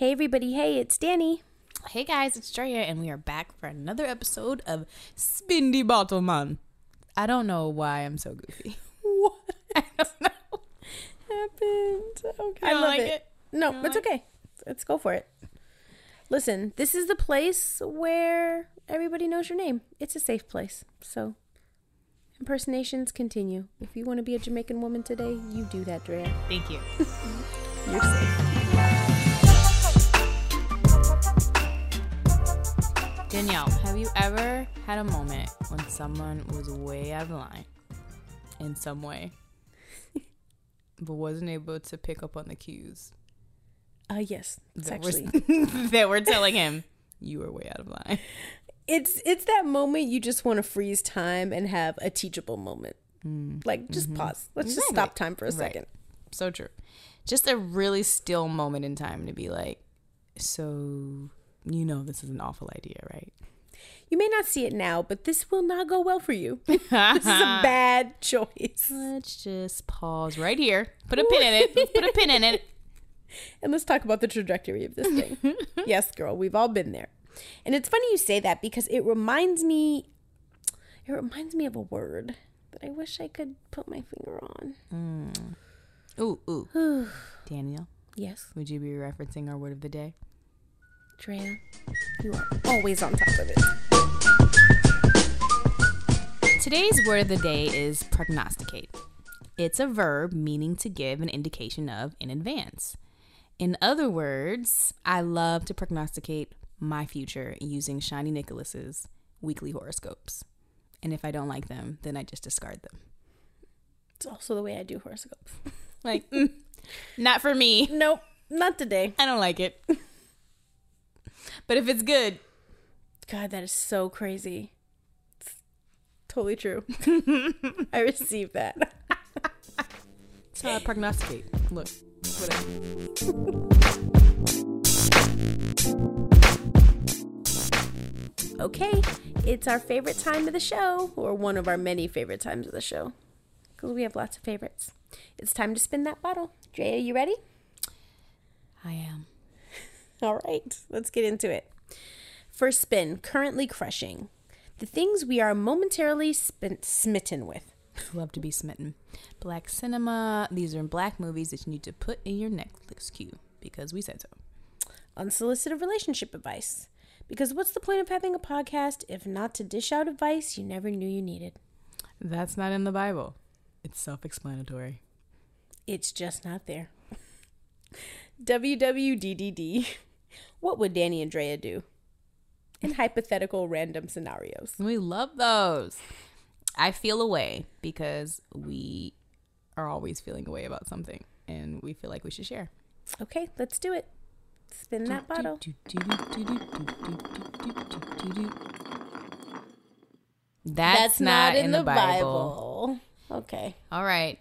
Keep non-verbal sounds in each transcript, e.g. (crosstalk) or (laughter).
Hey, everybody. Hey, it's Danny. Hey guys, it's Drea, and we are back for another episode of Spindy Bottle Man. I don't know why I'm so goofy. (laughs) What (laughs) I don't know. happened? Okay. I love like it. it. No, it's like okay. Let's go for it. Listen, this is the place where everybody knows your name. It's a safe place. So, impersonations continue. If you want to be a Jamaican woman today, you do that, Drea. Thank you. (laughs) You're safe. Danielle, have you ever had a moment when someone was way out of line in some way, (laughs) but wasn't able to pick up on the cues Uh, yes. That, actually. were, (laughs) that were telling him you were way out of line? it's it's that moment you just want to freeze time and have a teachable moment. Like just pause. Let's just stop time for a Right. second. So true. Just a really still moment in time to be like, so you know this is an awful idea, right? You may not see it now, but this will not go well for you. (laughs) this is a (laughs) bad choice. Let's just pause right here. Put a pin in it. Let's put a pin in it. (laughs) And let's talk about the trajectory of this thing. yes, girl, we've all been there. And it's funny you say that because it reminds me it reminds me of a word that I wish I could put my finger on. Mm. Ooh, ooh. (sighs) Daniel, Yes, would you be referencing our word of the day? Drea, you are always on top of it. Today's word of the day is prognosticate. It's a verb meaning to give an indication of in advance. In other words, I love to prognosticate my future using Chani Nicholas's weekly horoscopes. And if I don't like them, then I just discard them. It's also the way I do horoscopes. Like, mm, not for me. Nope, not today. I don't like it. (laughs) But if it's good, God, that is so crazy. It's totally true. (laughs) I received that. that's how I prognosticate. Look, whatever. Okay, it's our favorite time of the show, or one of our many favorite times of the show, because we have lots of favorites. It's time to spin that bottle. Drea, you ready? I am. All right, let's get into it. First spin, currently crushing. The things we are momentarily spin- smitten with. (laughs) Love to be smitten. Black cinema. These are black movies that you need to put in your Netflix queue because we said so. Unsolicited relationship advice. Because what's the point of having a podcast if not to dish out advice you never knew you needed? That's not in the Bible. It's self-explanatory. It's just not there. (laughs) WWDDD. What would Danny and Drea do? In hypothetical random scenarios. We love those. I feel away because we are always feeling away about something and we feel like we should share. Okay, let's do it. Spin that bottle. That's, not, in the Bible. Okay. All right.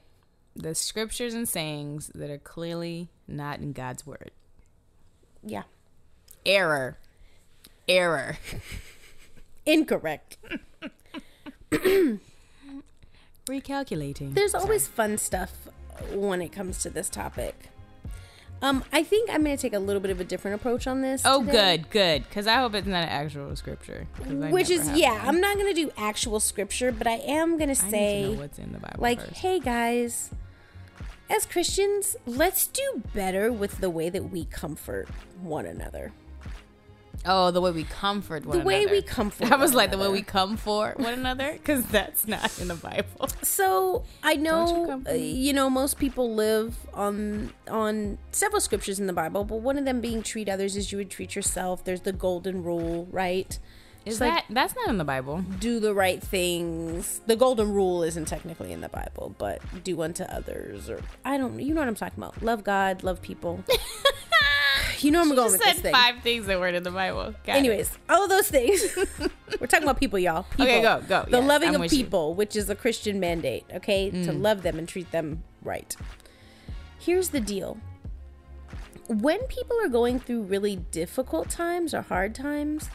The scriptures and sayings that are clearly not in God's word. Yeah. Error. Error. (laughs) Incorrect. Recalculating. There's always fun stuff when it comes to this topic. Um, I think I'm going to take a little bit of a different approach on this. Oh, today. good, good. Because I hope it's not an actual scripture. Which is, yeah, one. I'm not going to do actual scripture, but I am going to I need to say. what's in the Bible like, first. hey guys, as Christians, let's do better with the way that we comfort one another. Oh, the way we comfort one another. The way we comfort I was like, the way we come for one another? Because that's not in the Bible. So I you know, uh, you know, most people live on on several scriptures in the Bible, but one of them being treat others as you would treat yourself. There's the golden rule, right? Is It's like- that, that's not in the Bible. Do the right things. The golden rule isn't technically in the Bible, but do unto others, or I don't. You know what I'm talking about? Love God, love people. (laughs) (laughs) you know where I'm She going just with said this thing. five things that weren't in the Bible. Got it. Anyways, all of those things. (laughs) We're talking about people, y'all. People. Okay, go, go. The Yes, loving I'm of with you. Mm. people, which is a Christian mandate, okay? To love them and treat them right. Here's the deal. When people are going through really difficult times or hard times,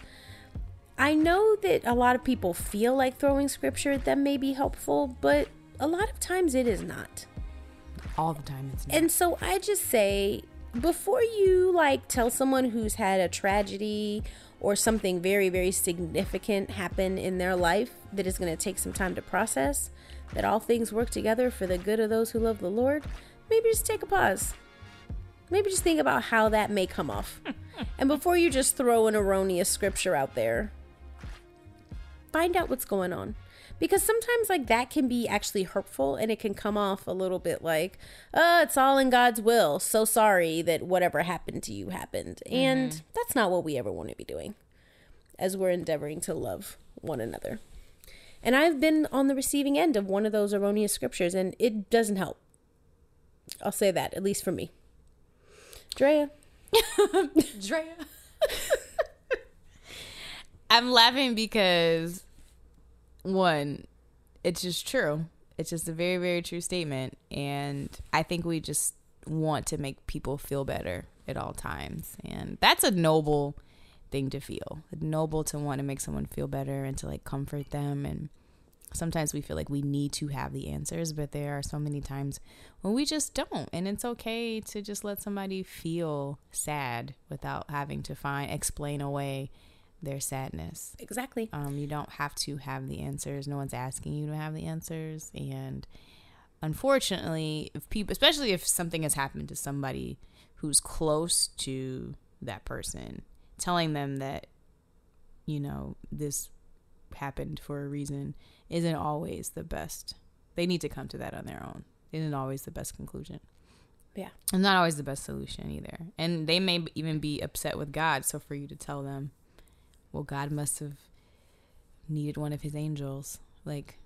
I know that a lot of people feel like throwing scripture at them may be helpful, but a lot of times it is not. all the time. It's not. And so I just say, before you like tell someone who's had a tragedy or something very, very significant happen in their life that is going to take some time to process, that all things work together for the good of those who love the Lord, maybe just take a pause. Maybe just think about how that may come off. (laughs) and before you just throw an erroneous scripture out there, find out what's going on because sometimes like that can be actually hurtful and it can come off a little bit like oh it's all in god's will. So sorry that whatever happened to you happened. Mm-hmm. and that's not what we ever want to be doing as we're endeavoring to love one another. And i've been on the receiving end of one of those erroneous scriptures and it doesn't help. I'll say that at least for me. Drea. (laughs) Drea. (laughs) I'm laughing because one, it's just true. It's just a very, very true statement. And I think we just want to make people feel better at all times. And that's a noble thing to feel. Noble to want to make someone feel better and to like comfort them. And sometimes we feel like we need to have the answers, but there are so many times when we just don't. And it's okay to just let somebody feel sad without having to find, explain away their sadness. Exactly. Um, you don't have to have the answers. No one's asking you to have the answers. And unfortunately, if people, especially if something has happened to somebody who's close to that person, telling them that, you know, this happened for a reason isn't always the best. They need to come to that on their own. Isn't always the best conclusion. Yeah. And not always the best solution either. And they may even be upset with God. So for you to tell them, well, God must have needed one of his angels. Like,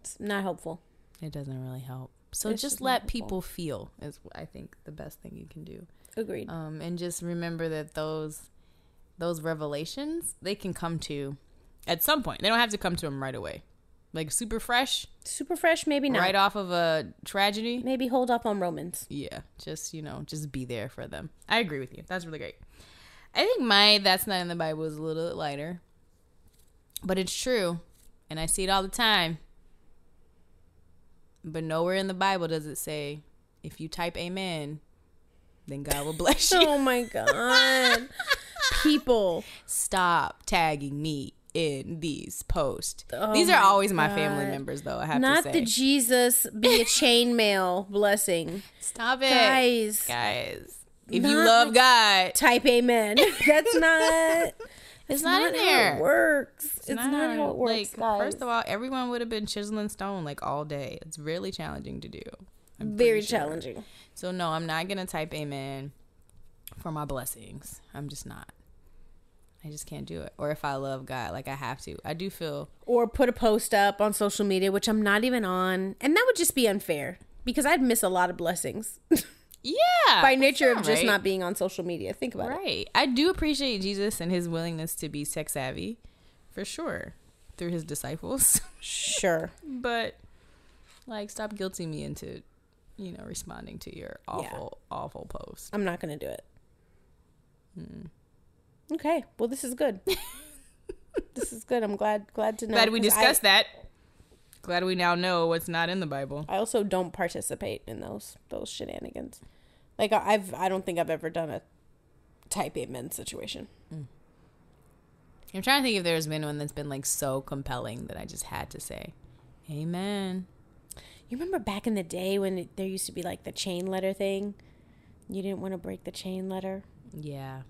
it's not helpful. It doesn't really help. So it's just let people feel is I think the best thing you can do. Agreed. Um, and just remember that those those revelations they can come to at some point. They don't have to come to them right away. Like super fresh. Super fresh, maybe not. Right off of a tragedy. Maybe hold up on Romans. Yeah, just you know, just be there for them. I agree with you. That's really great. I think my that's not in the Bible is a little bit lighter. But it's true. And I see it all the time. But nowhere in the Bible does it say if you type amen, then God will bless you. (laughs) oh my god. People, stop tagging me in these posts. Oh these are always my God. family members, though. I have Not to say. the Jesus be a chainmail blessing. Stop it, guys. Guys, if not you love God, type amen. (laughs) That's not. It's, not, not, in there. it works. It's, it's not, not, how it works. Like, guys. first of all, everyone would have been chiseling stone like all day. It's really challenging to do. I'm Very sure. challenging. So no, I'm not gonna type amen for my blessings. I'm just not. I just can't do it. Or if I love God, like I have to. I do feel. Or put a post up on social media, which I'm not even on, and that would just be unfair because I'd miss a lot of blessings. (laughs) Yeah. By nature of just right. not being on social media. Think about right. it. Right. I do appreciate Jesus and his willingness to be sex savvy for sure through his disciples. (laughs) Sure. but like stop guilting me into, you know, responding to your awful yeah. awful post. I'm not going to do it. Mm. Okay. Well, this is good. (laughs) this is good. I'm glad glad to know. Glad we discussed I, that. Glad we now know what's not in the Bible. I also don't participate in those those shenanigans. Like I've I don't think I've ever done a type amen situation. Mm. I'm trying to think if there's been one that's been like so compelling that I just had to say, Amen. You remember back in the day when it, there used to be like the chain letter thing? You didn't want to break the chain letter. Yeah,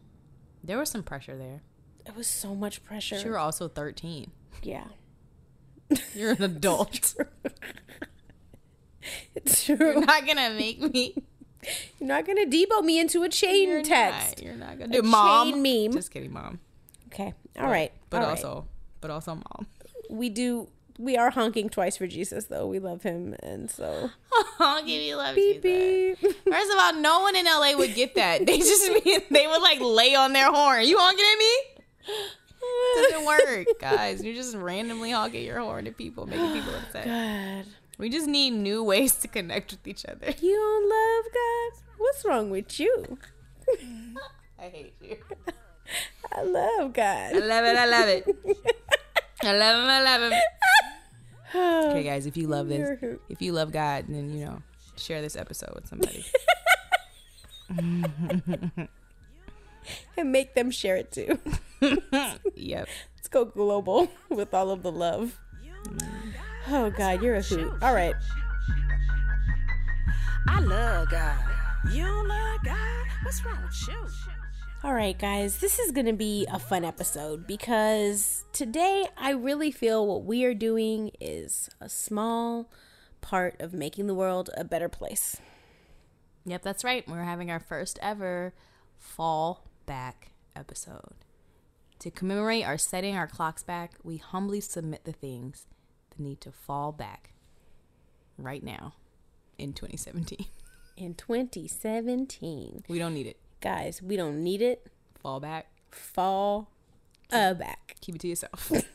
there was some pressure there. It was so much pressure. You were also 13. Yeah. (laughs) You're an adult. (laughs) it's true. You're not gonna make me (laughs) you're not gonna Debo me into a chain You're text. Not. You're not gonna do mom. Chain meme. Just kidding, mom. Okay. All but, right. But All also, right. but also, mom. We do. We are honking twice for Jesus, though. We love him, and so (laughs) honking. You love beep, Jesus. Beep. (laughs) First of all, no one in LA would get that. They just they would like lay on their horn. You honking at me? doesn't work, guys. You're just randomly honking your horn at people, making people (sighs) upset. God. We just need new ways to connect with each other. You don't love God? What's wrong with you? (laughs) I hate you. I love God. I love it. I love it. I love him. I love him. (sighs) okay, guys, if you love this, if you love God, then you know, share this episode with somebody. (laughs) and make them share it too. (laughs) Yep. Let's go global with all of the love. Mm. Oh God, you're a hoot. All right. I love God. You love God? What's wrong with you? All right, guys, this is going to be a fun episode because today I really feel what we are doing is a small part of making the world a better place. Yep, that's right. We're having our first ever fall back episode. To commemorate our setting our clocks back, we humbly submit the things that need to fall back right now in 2017. In 2017, We don't need it. guys, we don't need it. Fall back. Fall uh, back. Keep it to yourself. (laughs) (laughs)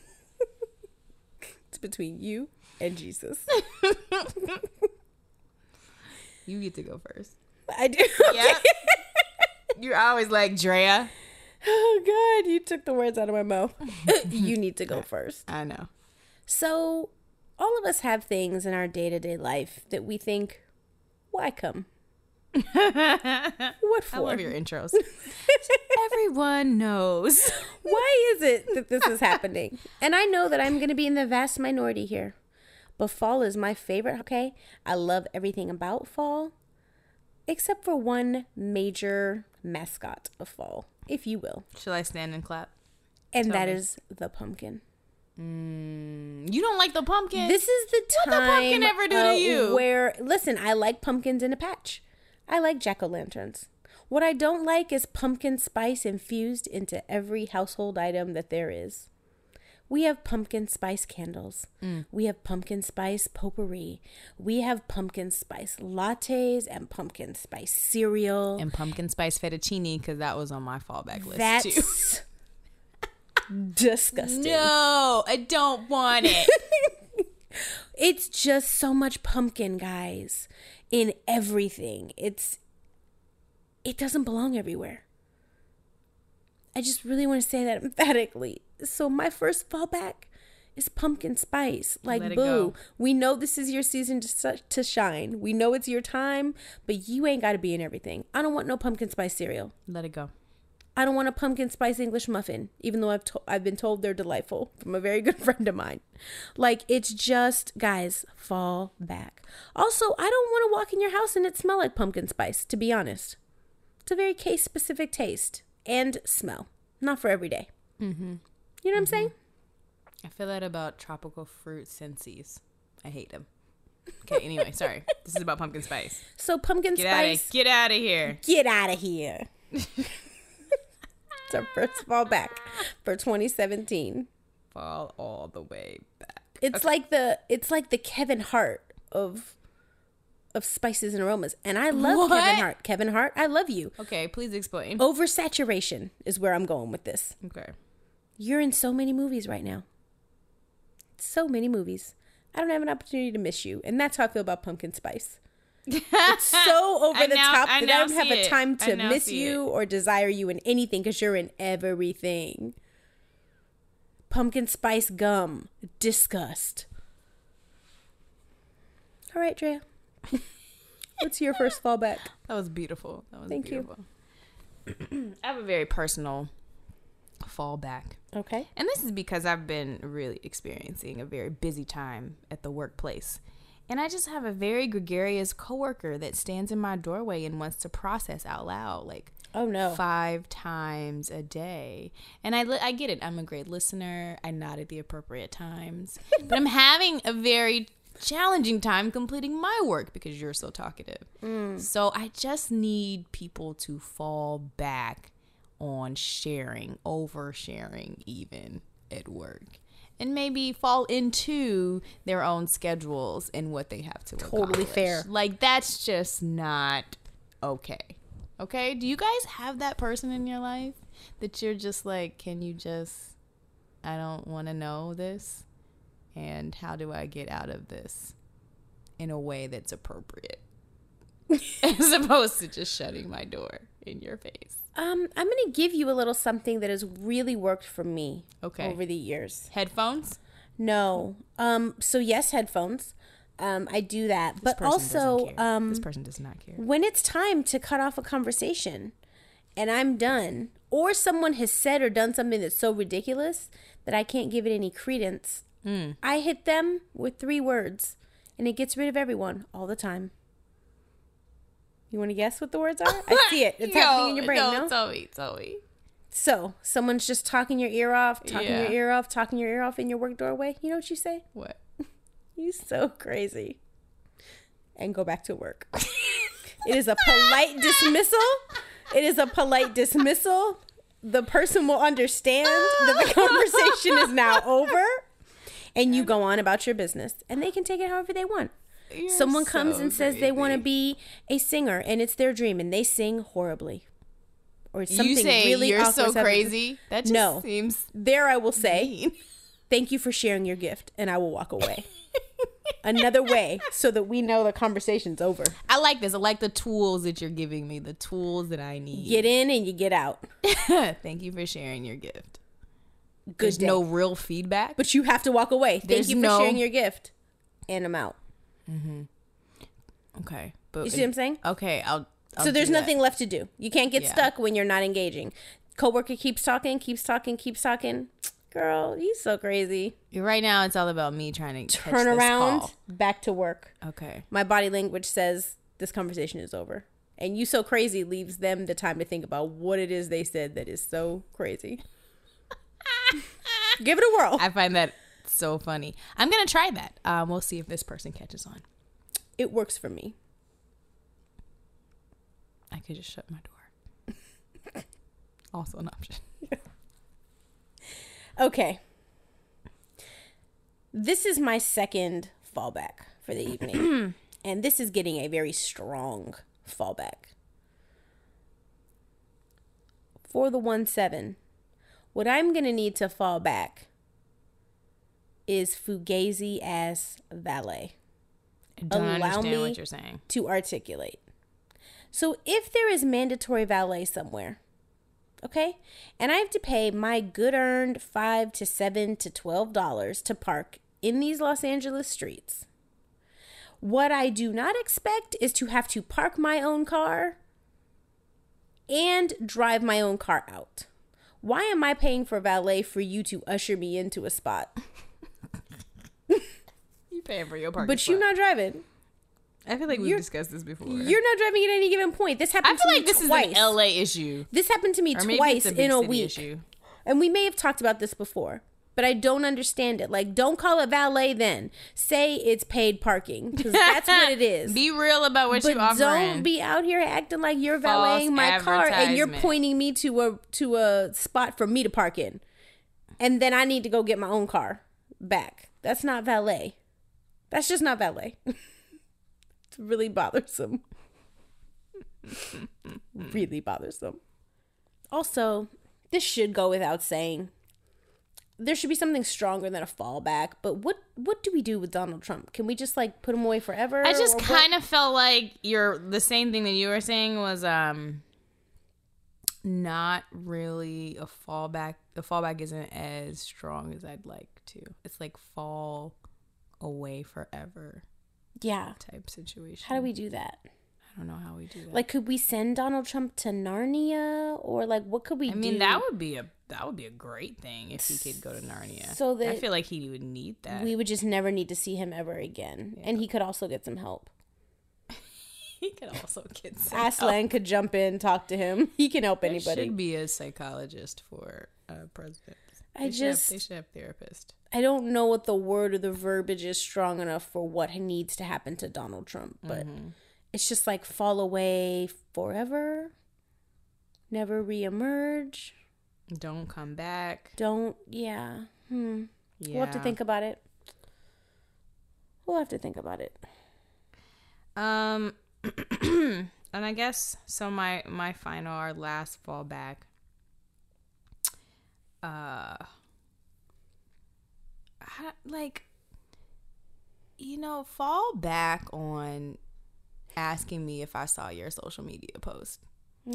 It's between you and Jesus. you get to go first. I do. (laughs) Yeah. You're always like, Drea. Oh God, you took the words out of my mouth. you need to go first. I know. So, all of us have things in our day to day life that we think, why come? what for? I love your intros. (laughs) Everyone knows. Why is it that this is happening? And I know that I'm going to be in the vast minority here. But fall is my favorite, okay? I love everything about fall, except for one major mascot of fall, if you will. Shall I stand and clap? And Tell that me. is the pumpkin. Mm, you don't like the pumpkin? This is the time. What the pumpkin ever do to uh, you? where listen, I like pumpkins in a patch. I like jack o' lanterns. What I don't like is pumpkin spice infused into every household item that there is. We have pumpkin spice candles. Mm. We have pumpkin spice potpourri. We have pumpkin spice lattes and pumpkin spice cereal. and pumpkin spice fettuccine because that was on my fallback list too. (laughs) Disgusting. No, I don't want it. (laughs) It's just so much pumpkin, guys, in everything. It's it doesn't belong everywhere. I just really want to say that emphatically. So my first fallback is pumpkin spice. Like boo, go. we know this is your season to to shine. We know it's your time, but you ain't got to be in everything. I don't want no pumpkin spice cereal. Let it go. I don't want a pumpkin spice English muffin, even though I've to- I've been told they're delightful from a very (laughs) good friend of mine. Like it's just guys, fall back. Also, I don't want to walk in your house and it smell like pumpkin spice. To be honest, it's a very case specific taste and smell, not for every day. Mm-hmm. You know what I'm saying? I feel that about tropical fruit sensies. I hate them. Okay, anyway, (laughs) sorry. This is about pumpkin spice. So pumpkin Get spice, get out of here. get out of here. (laughs) our first fall back for 2017. Fall all the way back. It's like the it's like the Kevin Hart of of spices and aromas. And I love What? Kevin Hart. Kevin Hart, I love you. Okay, please explain. Oversaturation is where I'm going with this. Okay. You're in so many movies right now. So many movies. I don't have an opportunity to miss you. And that's how I feel about pumpkin spice. It's (laughs) so over the now- top I that I don't have a time to miss you or desire you in anything because you're in everything. Pumpkin spice gum. Disgust. All right, Drea. (laughs) What's your first fallback? That was beautiful. That was Thank you. beautiful. (clears throat) I have a very personal fallback. Okay. And this is because I've been really experiencing a very busy time at the workplace. And I just have a very gregarious coworker that stands in my doorway and wants to process out loud like Oh no. five times a day. And I li- I get it. I'm a great listener. I nod at the appropriate times. (laughs) but I'm having a very challenging time completing my work because you're so talkative. Mm. So I just need people to fall back on sharing, oversharing even at work. And maybe fall into their own schedules and what they have to Totally accomplish. fair. Like that's just not okay. Okay? Do you guys have that person in your life that you're just like, can you just I don't want to know this? And how do I get out of this in a way that's appropriate? (laughs) As opposed to just shutting my door in your face. Um, I'm gonna give you a little something that has really worked for me Okay. over the years. Headphones? No. Um, so yes, headphones. Um, I do that, This but also um, this person does not care. when it's time to cut off a conversation and I'm done, or someone has said or done something that's so ridiculous that I can't give it any credence, Hmm. I hit them with three words and it gets rid of everyone all the time. You want to guess what the words are? I see it. It's (laughs) happening in your brain, no? Tell me, tell me. So, someone's just talking your ear off, talking Yeah. your ear off, talking your ear off in your work doorway. You know what you say? What? (laughs) You so crazy. And go back to work. it is a polite dismissal. It is a polite dismissal. The person will understand that the conversation is now (laughs) over and you go on about your business and they can take it however they want. You're Someone comes and says they want to be a singer and it's their dream and they sing horribly. Or something You say really you're so happens. crazy. That just No. seems There I will say, mean. (laughs) thank you for sharing your gift and I will walk away. Another way so that we know the conversation's over. I like this. I like the tools that you're giving me. The tools that I need. Get in and you get out. (laughs) Thank you for sharing your gift. Good There's day. no real feedback. but you have to walk away. Thank There's you for no- sharing your gift. And I'm out. Mm-hmm. Okay, but You see what I'm saying? Okay, I'll. I'll so there's do that. nothing left to do. You can't get Yeah. stuck when you're not engaging. Coworker keeps talking, keeps talking, keeps talking. Girl, you so crazy. Right now, it's all about me trying to catch Turn around, back to work. Okay. My body language says this conversation is over. And you so crazy leaves them the time to think about what it is they said that is so crazy. (laughs) Give it a whirl. I find that so funny. I'm gonna try that. Um, we'll see if this person catches on. It works for me. I could just shut my door. (laughs) also an option. (laughs) Okay. This is my second fallback for the evening. (clears throat) and this is getting a very strong fallback. For the 1 7, what I'm going to need to fall back is Fugazi as valet I don't Allow understand me- what you're saying. to articulate. So if there is mandatory valet somewhere, okay, and I have to pay my good earned five to seven to twelve dollars to park in these Los Angeles streets, what I do not expect is to have to park my own car and drive my own car out. Why am I paying for valet for you to usher me into a spot, You paying for your parking but you're not driving? I feel like we've you're- discussed this before. You're not driving at any given point. This happened I feel to like me this twice. is an LA issue. This happened to me Or maybe twice it's in a city week. issue. And we may have talked about this before, but I don't understand it. Like, don't call it valet then. Say it's paid parking because that's what it (laughs) is. Be real about what but you offering. don't be out here acting like you're valeting my car and you're advertisement. pointing me to a to a spot for me to park in, and then I need to go get my own car back. That's not valet. That's just not valet. (laughs) it's really bothersome. (laughs) really bothersome. Also, this should go without saying. There should be something stronger than a fallback. But what what do we do with Donald Trump? Can we just like put him away forever? I just kind of felt like you're the same thing that you were saying was um not really a fallback. The fallback isn't as strong as I'd like to. It's like fall away forever yeah. type situation. How do we do that? I don't know how we do that. Like, could we send Donald Trump to Narnia, or like, what could we I do? mean, that would be a that would be a great thing if he could go to Narnia. So that I feel like he would need that. we would just never need to see him ever again, and he could also get some help. (laughs) he could also get some Aslan could jump in, talk to him. (laughs) He can help There anybody. should be a psychologist for uh, presidents. I They should have- just- they should have therapists. I don't know what the word or the verbiage is strong enough for what needs to happen to Donald Trump, but it's just like fall away forever, never reemerge. Don't come back. Don't, yeah. Hmm. Yeah. We'll have to think about it. We'll have to think about it. Um, (clears throat) and I guess so. My my final, our last fallback. Uh, I, like, you know, fall back on asking me if I saw your social media post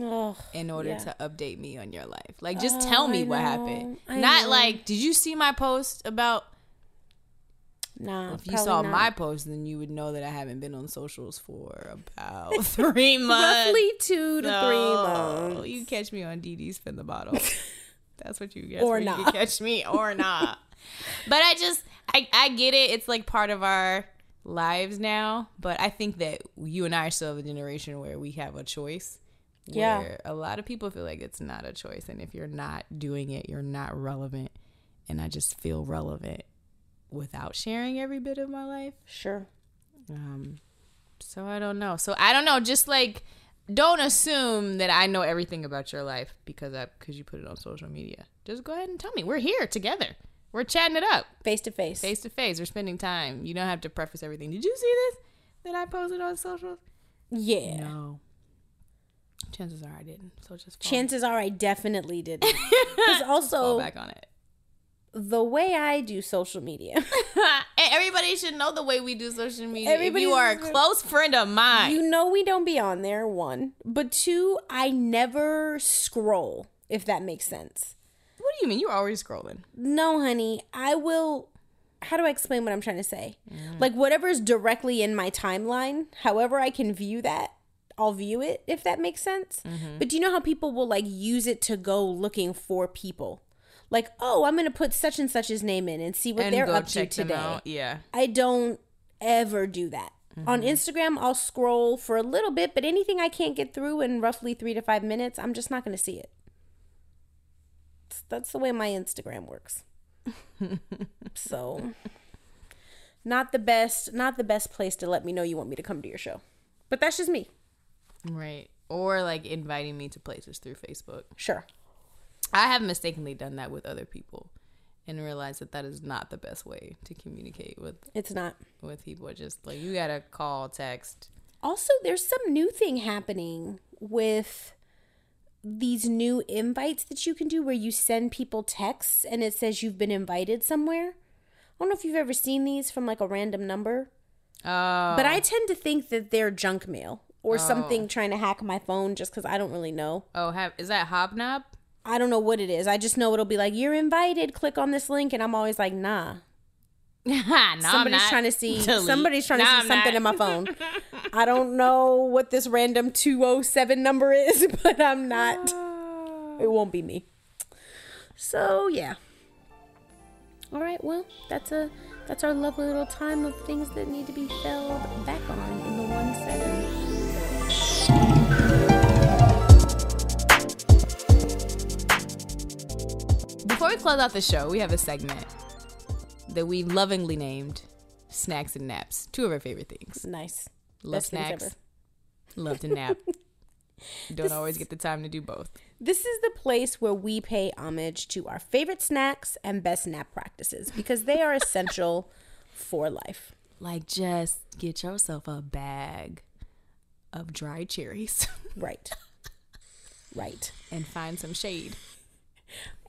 Ugh. in order Yeah. to update me on your life. Like, just Oh, tell me I what know. happened. I Not know. like, did you see my post about Nah. If you saw not. my post, then you would know that I haven't been on socials for about (laughs) three months. roughly two to three months. You catch me on DD spin the bottle. (laughs) That's what you get. Or not. You catch me or not. But I just I I get it. It's like part of our lives now. But I think that you and I are still a generation where we have a choice. Yeah. Where a lot of people feel like it's not a choice, and if you're not doing it, you're not relevant. And I just feel relevant without sharing every bit of my life. Sure. Um, so I don't know. So I don't know. Just like, don't assume that I know everything about your life because I because you put it on social media. Just go ahead and tell me. We're here together. We're chatting it up Face to face. face to face. We're spending time. You don't have to preface everything. Did you see this that I posted on socials? Yeah. No. Chances are I didn't. So just fall, Chances are I definitely didn't. (laughs) Because fall also, back on it. the way I do social media, (laughs) everybody should know the way we do social media. if you are a close friend of mine, you know we don't be on there, one. But two, I never scroll, if that makes sense. Do you mean? You're always scrolling. No, honey, I will. How do I explain what I'm trying to say? Mm. Like, whatever's directly in my timeline, however I can view that, I'll view it, if that makes sense. Mm-hmm. But do you know how people will like use it to go looking for people? Like, oh, I'm going to put such and such's name in and see what they're up to today. Yeah. I don't ever do that. On mm-hmm. Instagram, I'll scroll for a little bit, but anything I can't get through in roughly three to five minutes, I'm just not going to see it. That's- That's the way my Instagram works. (laughs) so, not the best, not the best place to let me know you want me to come to your show. But that's just me. Right. Or like inviting me to places through Facebook. Sure. I have mistakenly done that with other people and realized that that is not the best way to communicate with It's not. with people. Just like you gotta call, text. Also, there's some new thing happening with these new invites that you can do where you send people texts and it says you've been invited somewhere. I don't know if you've ever seen these from like a random number, Oh, but I tend to think that they're junk mail or oh. something trying to hack my phone just because I don't really know. oh, have is that Hobnob? I don't know what it is. I just know it'll be like, you're invited, click on this link. And I'm always like, nah. No, somebody's trying to see somebody's trying to see something in my phone. (laughs) I don't know what this random 207 number is, (laughs) but I'm not. Ah. It won't be me. So, yeah. All right, well, that's a that's our lovely little time of things that need to be filled back on in the one seven. Before we close out the show, we have a segment that we lovingly named Snacks and Naps. Two of our favorite things. Nice. Love Best snacks. Love to nap. (laughs) Don't always get the time to do both. This is the place where we pay homage to our favorite snacks and best nap practices because they are essential (laughs) for life. Like just get yourself a bag of dried cherries Right. (laughs) Right. and find some shade.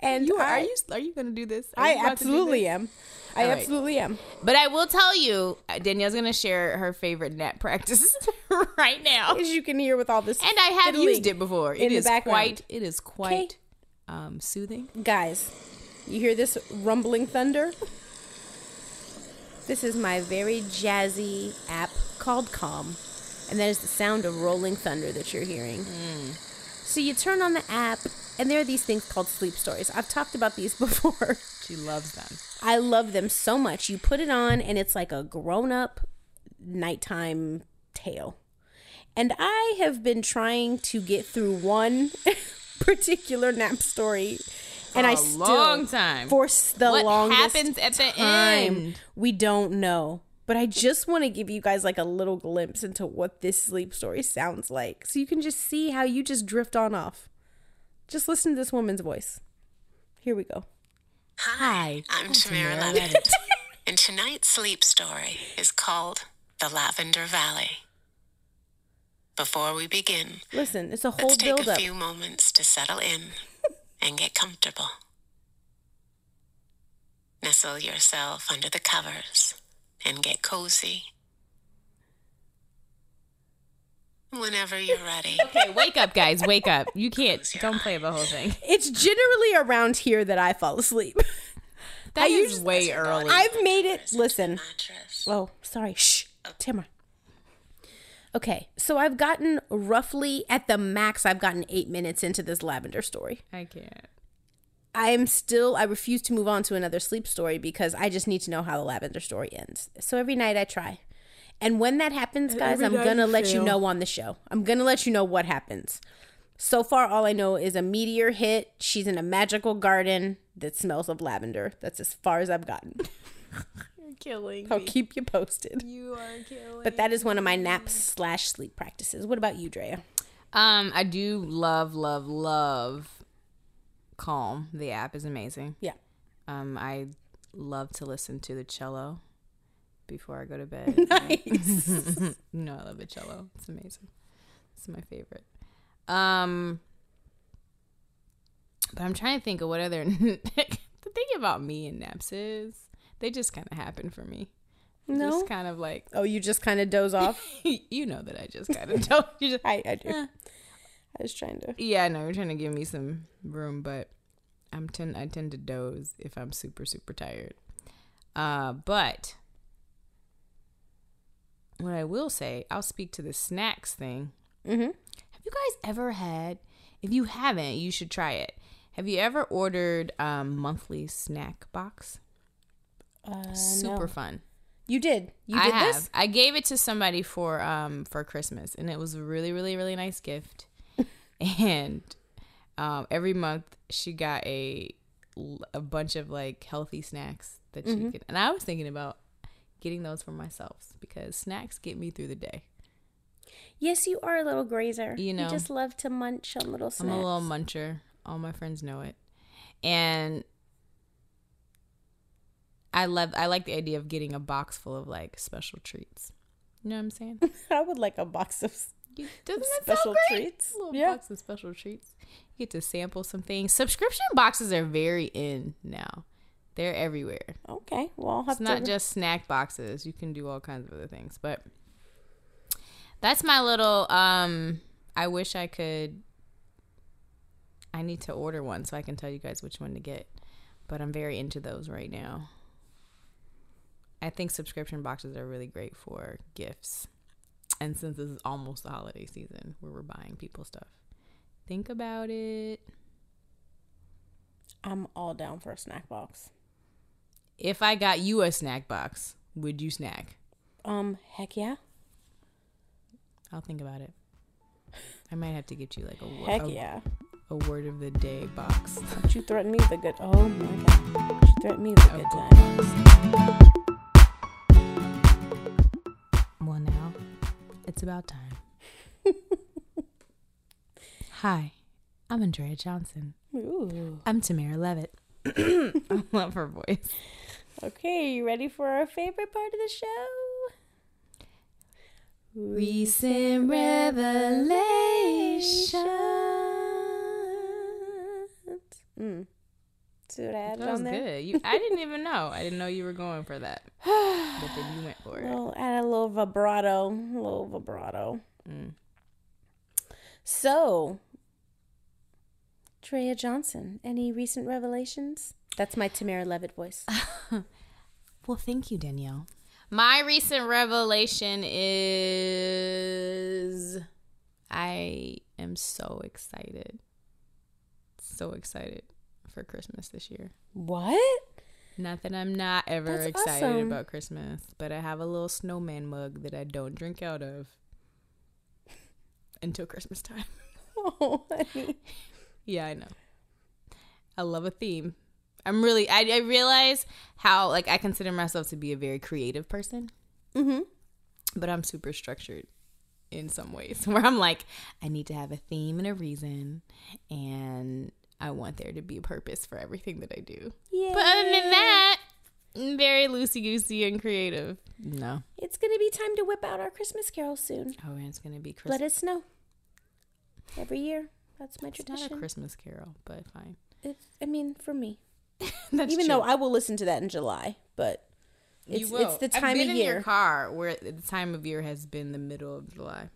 And You are, I, are you are you gonna do this? Are I you about to do absolutely this? am. I All right. absolutely am. But I will tell you, uh, Danielle's gonna share her favorite nap (laughs) practice (laughs) right now, and As you can hear with all this. And I have fiddling. used it before. in It the is background. quite. It is quite um, soothing. Guys, you hear this rumbling thunder? This is my very jazzy app called Calm. And that is the sound of rolling thunder that you're hearing. So you turn on the app, and there are these things called sleep stories. I've talked about these (laughs) before. She loves them. I love them so much. You put it on, and it's like a grown up nighttime tale. And I have been trying to get through one (laughs) particular nap story, and I still long time. for the what longest happens at the time end? we don't know. But I just want to give you guys like a little glimpse into what this sleep story sounds like, so you can just see how you just drift on off. Just listen to this woman's voice. Here we go. Hi, I'm Tamara Tamara Levitt, (laughs) and tonight's sleep story is called The Lavender Valley. Before we begin, Listen, it's a whole let's take build a few moments to settle in (laughs) and get comfortable. Nestle yourself under the covers and get cozy. Whenever you're ready. (laughs) Okay, wake up, guys. Wake up. You can't. Don't play the whole thing. It's generally around here that I fall asleep. (laughs) That is usually- way early. I've made it. Listen. Oh, sorry. Shh. Tamara. Okay, so I've gotten roughly at the max, I've gotten eight minutes into this lavender story. I can't. I am still, I refuse to move on to another sleep story because I just need to know how the lavender story ends. So every night I try. And when that happens, guys, I'm going to let you know on the show. I'm going to let you know what happens. So far, all I know is a meteor hit. She's in a magical garden that smells of lavender. That's as far as I've gotten. (laughs) You're killing I'll keep you posted. You are killing. But that is one of my nap slash sleep practices. What about you, Drea? Um, I do love, love, love Calm. The app is amazing. Yeah. Um, I love to listen to the cello before I go to (laughs) bed. Nice. (laughs) know, I love the cello. It's amazing. It's my favorite. Um, but I'm trying to think of what other. (laughs) the thing about me and naps is they just kind of happen for me. no. Just kind of like Oh, you just kind of doze off? you know that I just kind of don't. You just, I, I do. Eh. I was trying to. Yeah, no, you're trying to give me some room, but I'm tend I tend to doze if I'm super super tired. Uh, but what I will say, I'll speak to the snacks thing. Mm-hmm. Have you guys ever had? If you haven't, you should try it. Have you ever ordered um, monthly snack box? Uh, Super no. fun. You did. You I did have. this? I gave it to somebody for um for Christmas, and it was a really really really nice gift. (laughs) and um, every month she got a a bunch of like healthy snacks that she Mm-hmm. could. And I was thinking about getting those for myself because snacks get me through the day. Yes, you are a little grazer. You know. You just love to munch on little snacks. I'm a little muncher. All my friends know it, and I love. I like the idea of getting a box full of like special treats. You know what I'm saying? (laughs) I would like a box of. You, doesn't that Special sound great? treats? A little Yeah. box of special treats. You get to sample some things. Subscription boxes are very in now. They're everywhere. Okay, well, It's not to. just snack boxes. You can do all kinds of other things. But that's my little um I wish I could I need to order one so I can tell you guys which one to get. But I'm very into those right now. I think subscription boxes are really great for gifts. And since this is almost the holiday season where we're buying people stuff, think about it. I'm all down for a snack box. If I got you a snack box, would you snack? Um, heck yeah. I'll think about it. I might have to get you like a, wo- Heck a, yeah. a word of the day box. Don't you threaten me with a good. Oh my god. Don't you threaten me with a A good time. Well, now it's about time. (laughs) Hi, I'm Andrea Johnson. Ooh. I'm Tamara Levitt. I love her voice. Okay, you ready for our favorite part of the show? Recent revelation. Mm. See what I had That was there? good. You, I didn't even know. I didn't know you were going for that. (sighs) but then you went for it. Well, add a little vibrato, a little vibrato. Mm. So, Drea Johnson, any recent revelations? That's my Tamara Levitt voice. (laughs) Well, thank you, Danielle. My recent revelation is I am so excited. So excited for Christmas this year. what? Not that I'm not ever That's excited awesome. about Christmas, but I have a little snowman mug that I don't drink out of (laughs) until Christmas time. Oh, honey. (laughs) Yeah, I know. I love a theme. I'm really I, I realize how like I consider myself to be a very creative person. Mm-hmm. But I'm super structured in some ways (laughs) where I'm like, I need to have a theme and a reason and I want there to be a purpose for everything that I do. Yeah. But other than that, I'm very loosey goosey and creative. No. it's going to be time to whip out our Christmas carols soon. Oh, and it's gonna be Christmas. Let us know. Every year. That's my it's not tradition. a Christmas carol, but fine. It's, I mean, for me. (laughs) That's Even true. though I will listen to that in July, but it's, it's the I've time been of in your year. car where the time of year has been the middle of July.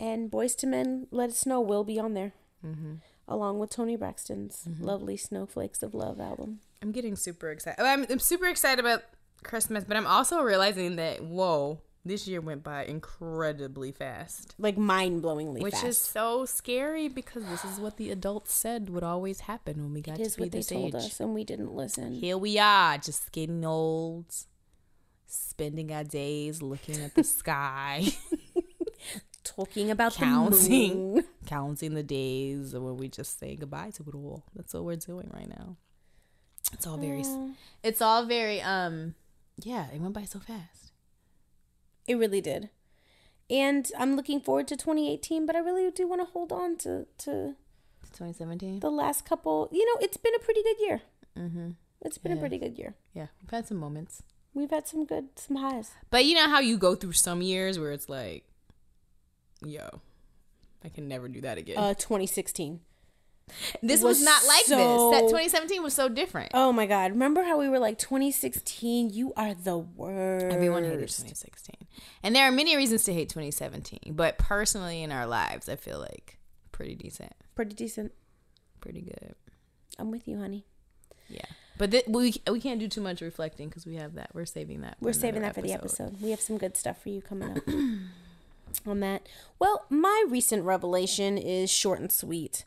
And Boyz II Men, Let It Snow will be on there. Mm-hmm. along with Toni Braxton's Mm-hmm. lovely Snowflakes of Love album. I'm getting super excited. I'm, I'm super excited about Christmas, but I'm also realizing that whoa, this year went by incredibly fast, Like mind blowingly which fast. is so scary because this is what the adults said would always happen when we got it to be what they this told age. us, and we didn't listen. Here we are, just getting old, spending our days looking at the (laughs) sky, (laughs) Talking about the counting, moon. counting the days when we just say goodbye to it all. That's what we're doing right now. It's all very, it's all very, um, yeah. It went by so fast. It really did. And I'm looking forward to 2018, but I really do want to hold on to to 2017. the last couple. You know, it's been a pretty good year. Mm-hmm. It's been a pretty good year. Yeah, we've had some moments. We've had some good, some highs. But you know how you go through some years where it's like, yo, I can never do that again. Uh, 2016. This was was, not like so- this. That 2017 was so different. Oh my God! Remember how we were like 2016? You are the worst. Everyone hated 2016. And there are many reasons to hate 2017. But personally, in our lives, I feel like pretty decent. Pretty decent. Pretty good. I'm with you, honey. Yeah. But th- we, we can't do too much reflecting because we have that. We're saving that. We're saving that for the episode. We have some good stuff for you coming up (clears throat) on that. Well, my recent revelation is short and sweet.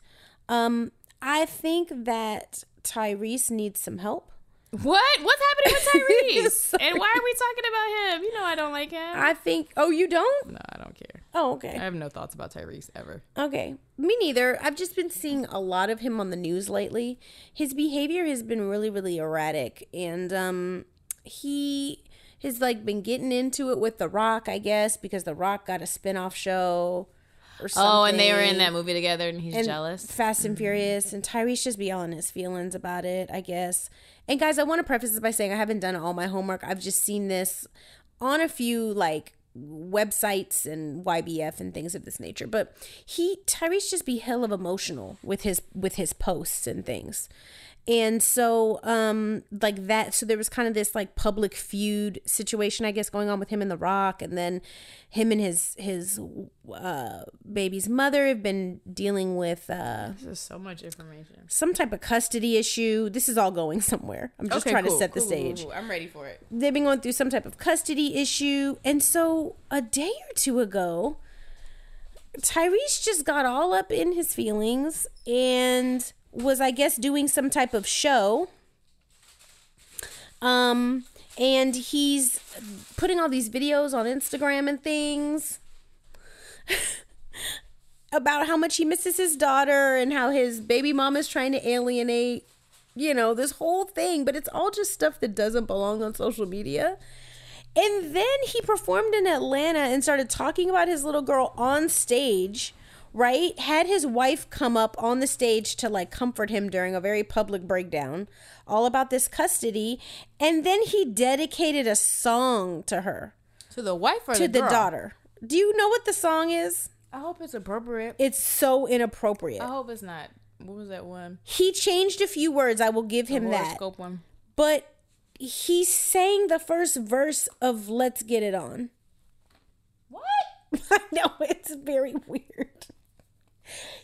Um, I think that Tyrese needs some help. What? What's happening with Tyrese? (laughs) And why are we talking about him? You know I don't like him. I think. Oh, you don't? no, I don't care. Oh, okay. I have no thoughts about Tyrese ever. Okay. Me neither. I've just been seeing a lot of him on the news lately. His behavior has been really, really erratic, and um, he has like been getting into it with The Rock, I guess, because The Rock got a spin-off show. Or something. Oh, and they were in that movie together, and he's and jealous. Fast and Furious, and Tyrese just be yelling his feelings about it, I guess. And guys, I want to preface this by saying I haven't done all my homework. I've just seen this on a few like websites and YBF and things of this nature. But he Tyrese just be hell of emotional with his with his posts and things. And so um like that so there was kind of this like public feud situation I guess going on with him and The Rock and then him and his his uh baby's mother have been dealing with uh This is so much information. some type of custody issue. This is all going (laughs) somewhere. I'm just trying to set the stage I'm ready for it. they've been going through some type of custody issue. And so a day or two ago, Tyrese just got all up in his feelings and was, I guess, doing some type of show. Um, and he's putting all these videos on Instagram and things (laughs) about how much he misses his daughter and how his baby mom is trying to alienate you know, this whole thing, but it's all just stuff that doesn't belong on social media. And then he performed in Atlanta and started talking about his little girl on stage, right? Had his wife come up on the stage to like comfort him during a very public breakdown, all about this custody. And then he dedicated a song to her, To the wife or to the, the daughter. Do you know what the song is? I hope it's appropriate. It's so inappropriate. I hope it's not. What was that one? He changed a few words. I will give him that. One. but he sang the first verse of Let's Get It On. What? (laughs) I know, it's very weird.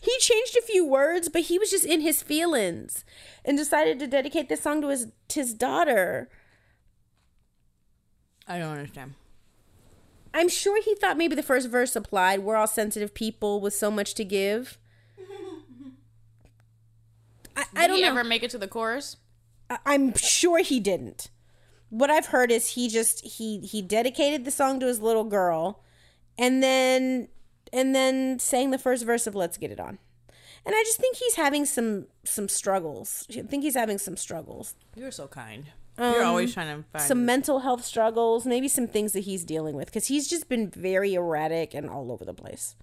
He changed a few words, but he was just in his feelings and decided to dedicate this song to his to his daughter. I don't understand. I'm sure he thought maybe the first verse applied. We're all sensitive people with so much to give. I, I don't he know. ever make it to the chorus? I- I'm sure he didn't. What I've heard is he just he he dedicated the song to his little girl, and then and then sang the first verse of "Let's Get It On." And I just think he's having some some struggles. I think he's having some struggles, You're so kind. You're um, always trying to find some mental health struggles, maybe some things that he's dealing with because he's just been very erratic and all over the place.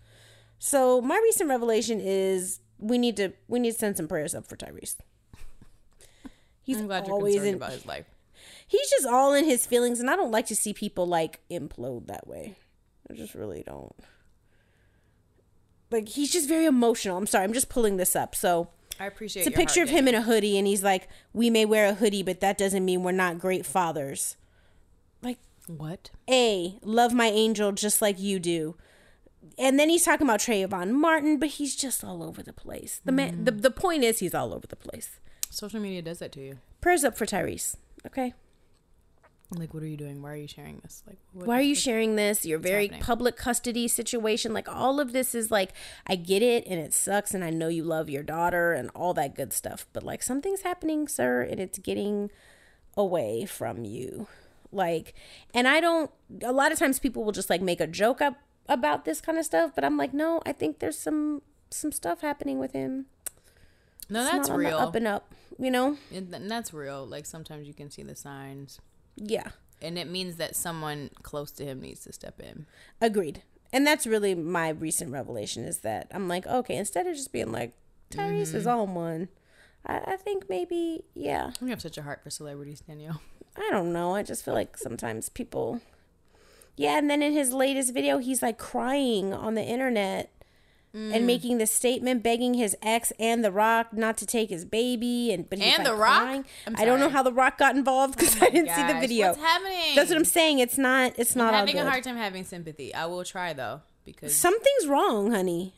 So my recent revelation is we need to we need to send some prayers up for Tyrese. (laughs) He's I'm glad you're always concerned in, about his life. he's just all in his feelings and i don't like to see people like implode that way i just really don't like he's just very emotional i'm sorry i'm just pulling this up so I appreciate it's a picture of him in a hoodie and he's like we may wear a hoodie but that doesn't mean we're not great fathers like What? a love my angel just like you do and then he's talking about Trayvon Martin, but he's just all over the place. The man, the, mm. the point is, he's all over the place. Social media does that to you. Prayers up for Tyrese. Okay. Like, what are you doing? Why are you sharing this? Like, what Why are you sharing this? Your very happening? public custody situation. Like, all of this is like, I get it and it sucks, and I know you love your daughter and all that good stuff. But like, something's happening, sir, and it's getting away from you. Like, and I don't, a lot of times people will just like make a joke up about this kind of stuff, but I'm like, no, I think there's some some stuff happening with him. No, It's that's not on the real. up and up, you know? And that's real. Like sometimes you can see the signs, Yeah. and it means that someone close to him needs to step in. Agreed. And that's really my recent revelation is that I'm like, okay, instead of just being like, Tyrese Mm-hmm. is on one, I, I think maybe, yeah. You have such a heart for celebrities, Danielle. I don't know. I just feel like sometimes people. Yeah, and then in his latest video, he's like crying on the internet Mm. and making the statement begging his ex and The Rock not to take his baby. And but he's And like The Rock? I don't know. Oh how The Rock got involved (laughs) because I didn't see the video. What's happening? That's what I'm saying. It's not. It's not I'm having a hard time having sympathy. I will try though because Something's wrong, honey.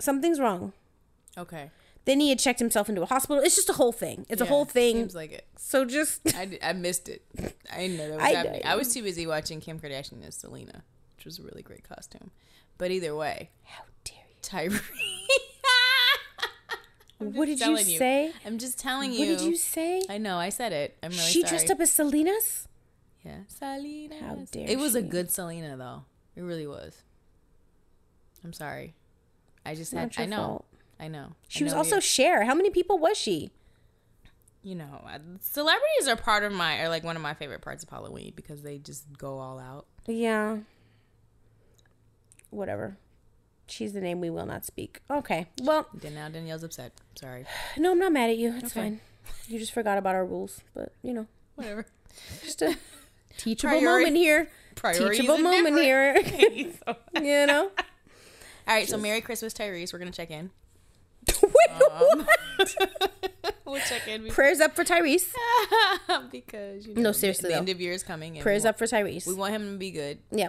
Something's wrong. okay, Then he had checked himself into a hospital. It's just a whole thing. It's a whole thing. Seems like it. so just (laughs) I, I missed it. I didn't know that was I happening. did. I was too busy watching Kim Kardashian as Selena, which was a really great costume. But either way, how? Tyree. (laughs) What did you telling say? I'm just telling you. What did you say? I know. I said it. I'm really she sorry. dressed up as Selena's. Yeah, Selena. How dare It was a good Selena though. It really was. I'm sorry. I just had. I know. fault. I know. She I was know also you- Cher. How many people was she? you know, celebrities are part of my, are like one of my favorite parts of Halloween because they just go all out. Yeah. Whatever. She's the name we will not speak. Okay. Well, now Danielle's upset. Sorry. no, I'm not mad at you. It's Okay. fine. You just forgot about our rules, but you know, Whatever. just a teachable Priori- moment here. Priorities Teachable are moment different. here. (laughs) (laughs) you know. All right, so Merry Christmas, Tyrese. We're gonna check in. (laughs) Wait, what? We'll check in Prayers up for Tyrese. because you know, No, seriously, the, though. end of year is coming. And Prayers we up for Tyrese. We want him to be good. yeah.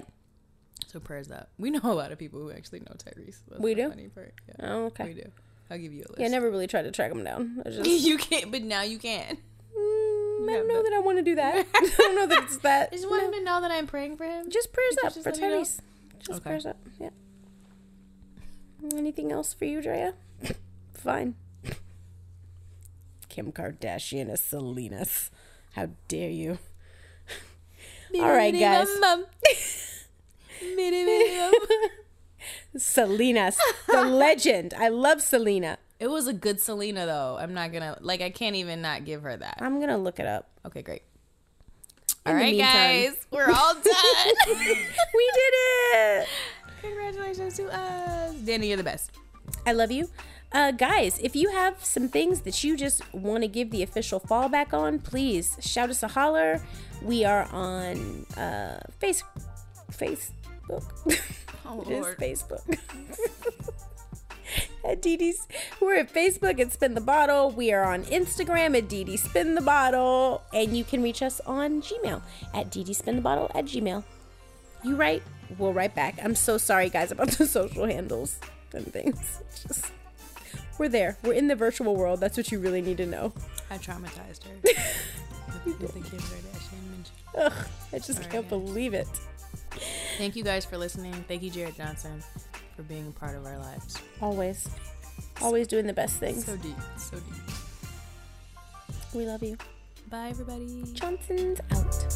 So prayers up. We know a lot of people who actually know Tyrese. That's We do? funny part. Yeah, Oh, okay. we do. I'll give you a list. Yeah, I never really tried to track him down. I (laughs) just. you can't, but now you can. Mm, I don't know the- that I want to do that. (laughs) I don't know that it's that. (laughs) I just want him to know that I'm praying for him. Just prayers up just for let me know? Tyrese. Just Okay. prayers up. Yeah. Anything else for you, Drea? Fine. Kim Kardashian is Selena's. How dare you? All right, guys. (laughs) Selena's the legend. I love Selena. It was a good Selena though. I'm not gonna like. I can't even not give her that. I'm gonna look it up. Okay, great. In All right, meantime- guys, we're all (laughs) done. (laughs) We did it. Congratulations to us, Danny. You're the best. I love you. Uh, guys, if you have some things that you just want to give the official fallback on, please shout us a holler. We are on uh, face Facebook. Oh, (laughs) it is Lord. Facebook. (laughs) at DD's, we're at Facebook at Spin the Bottle. We are on Instagram at DD Spin the Bottle, and you can reach us on Gmail at DD Spin the Bottle at Gmail. You write, we'll write back. I'm so sorry, guys, about the (laughs) social handles and things. Just we're there. We're in the virtual world. That's what you really need to know. I traumatized her with, with the Kim Kardashian mention. Ugh, I just Sorry, can't guys. believe it. Thank you guys for listening. Thank you, Jared Johnson, for being a part of our lives. Always, always doing the best things. So deep, so deep. We love you. Bye, everybody. Johnson's out.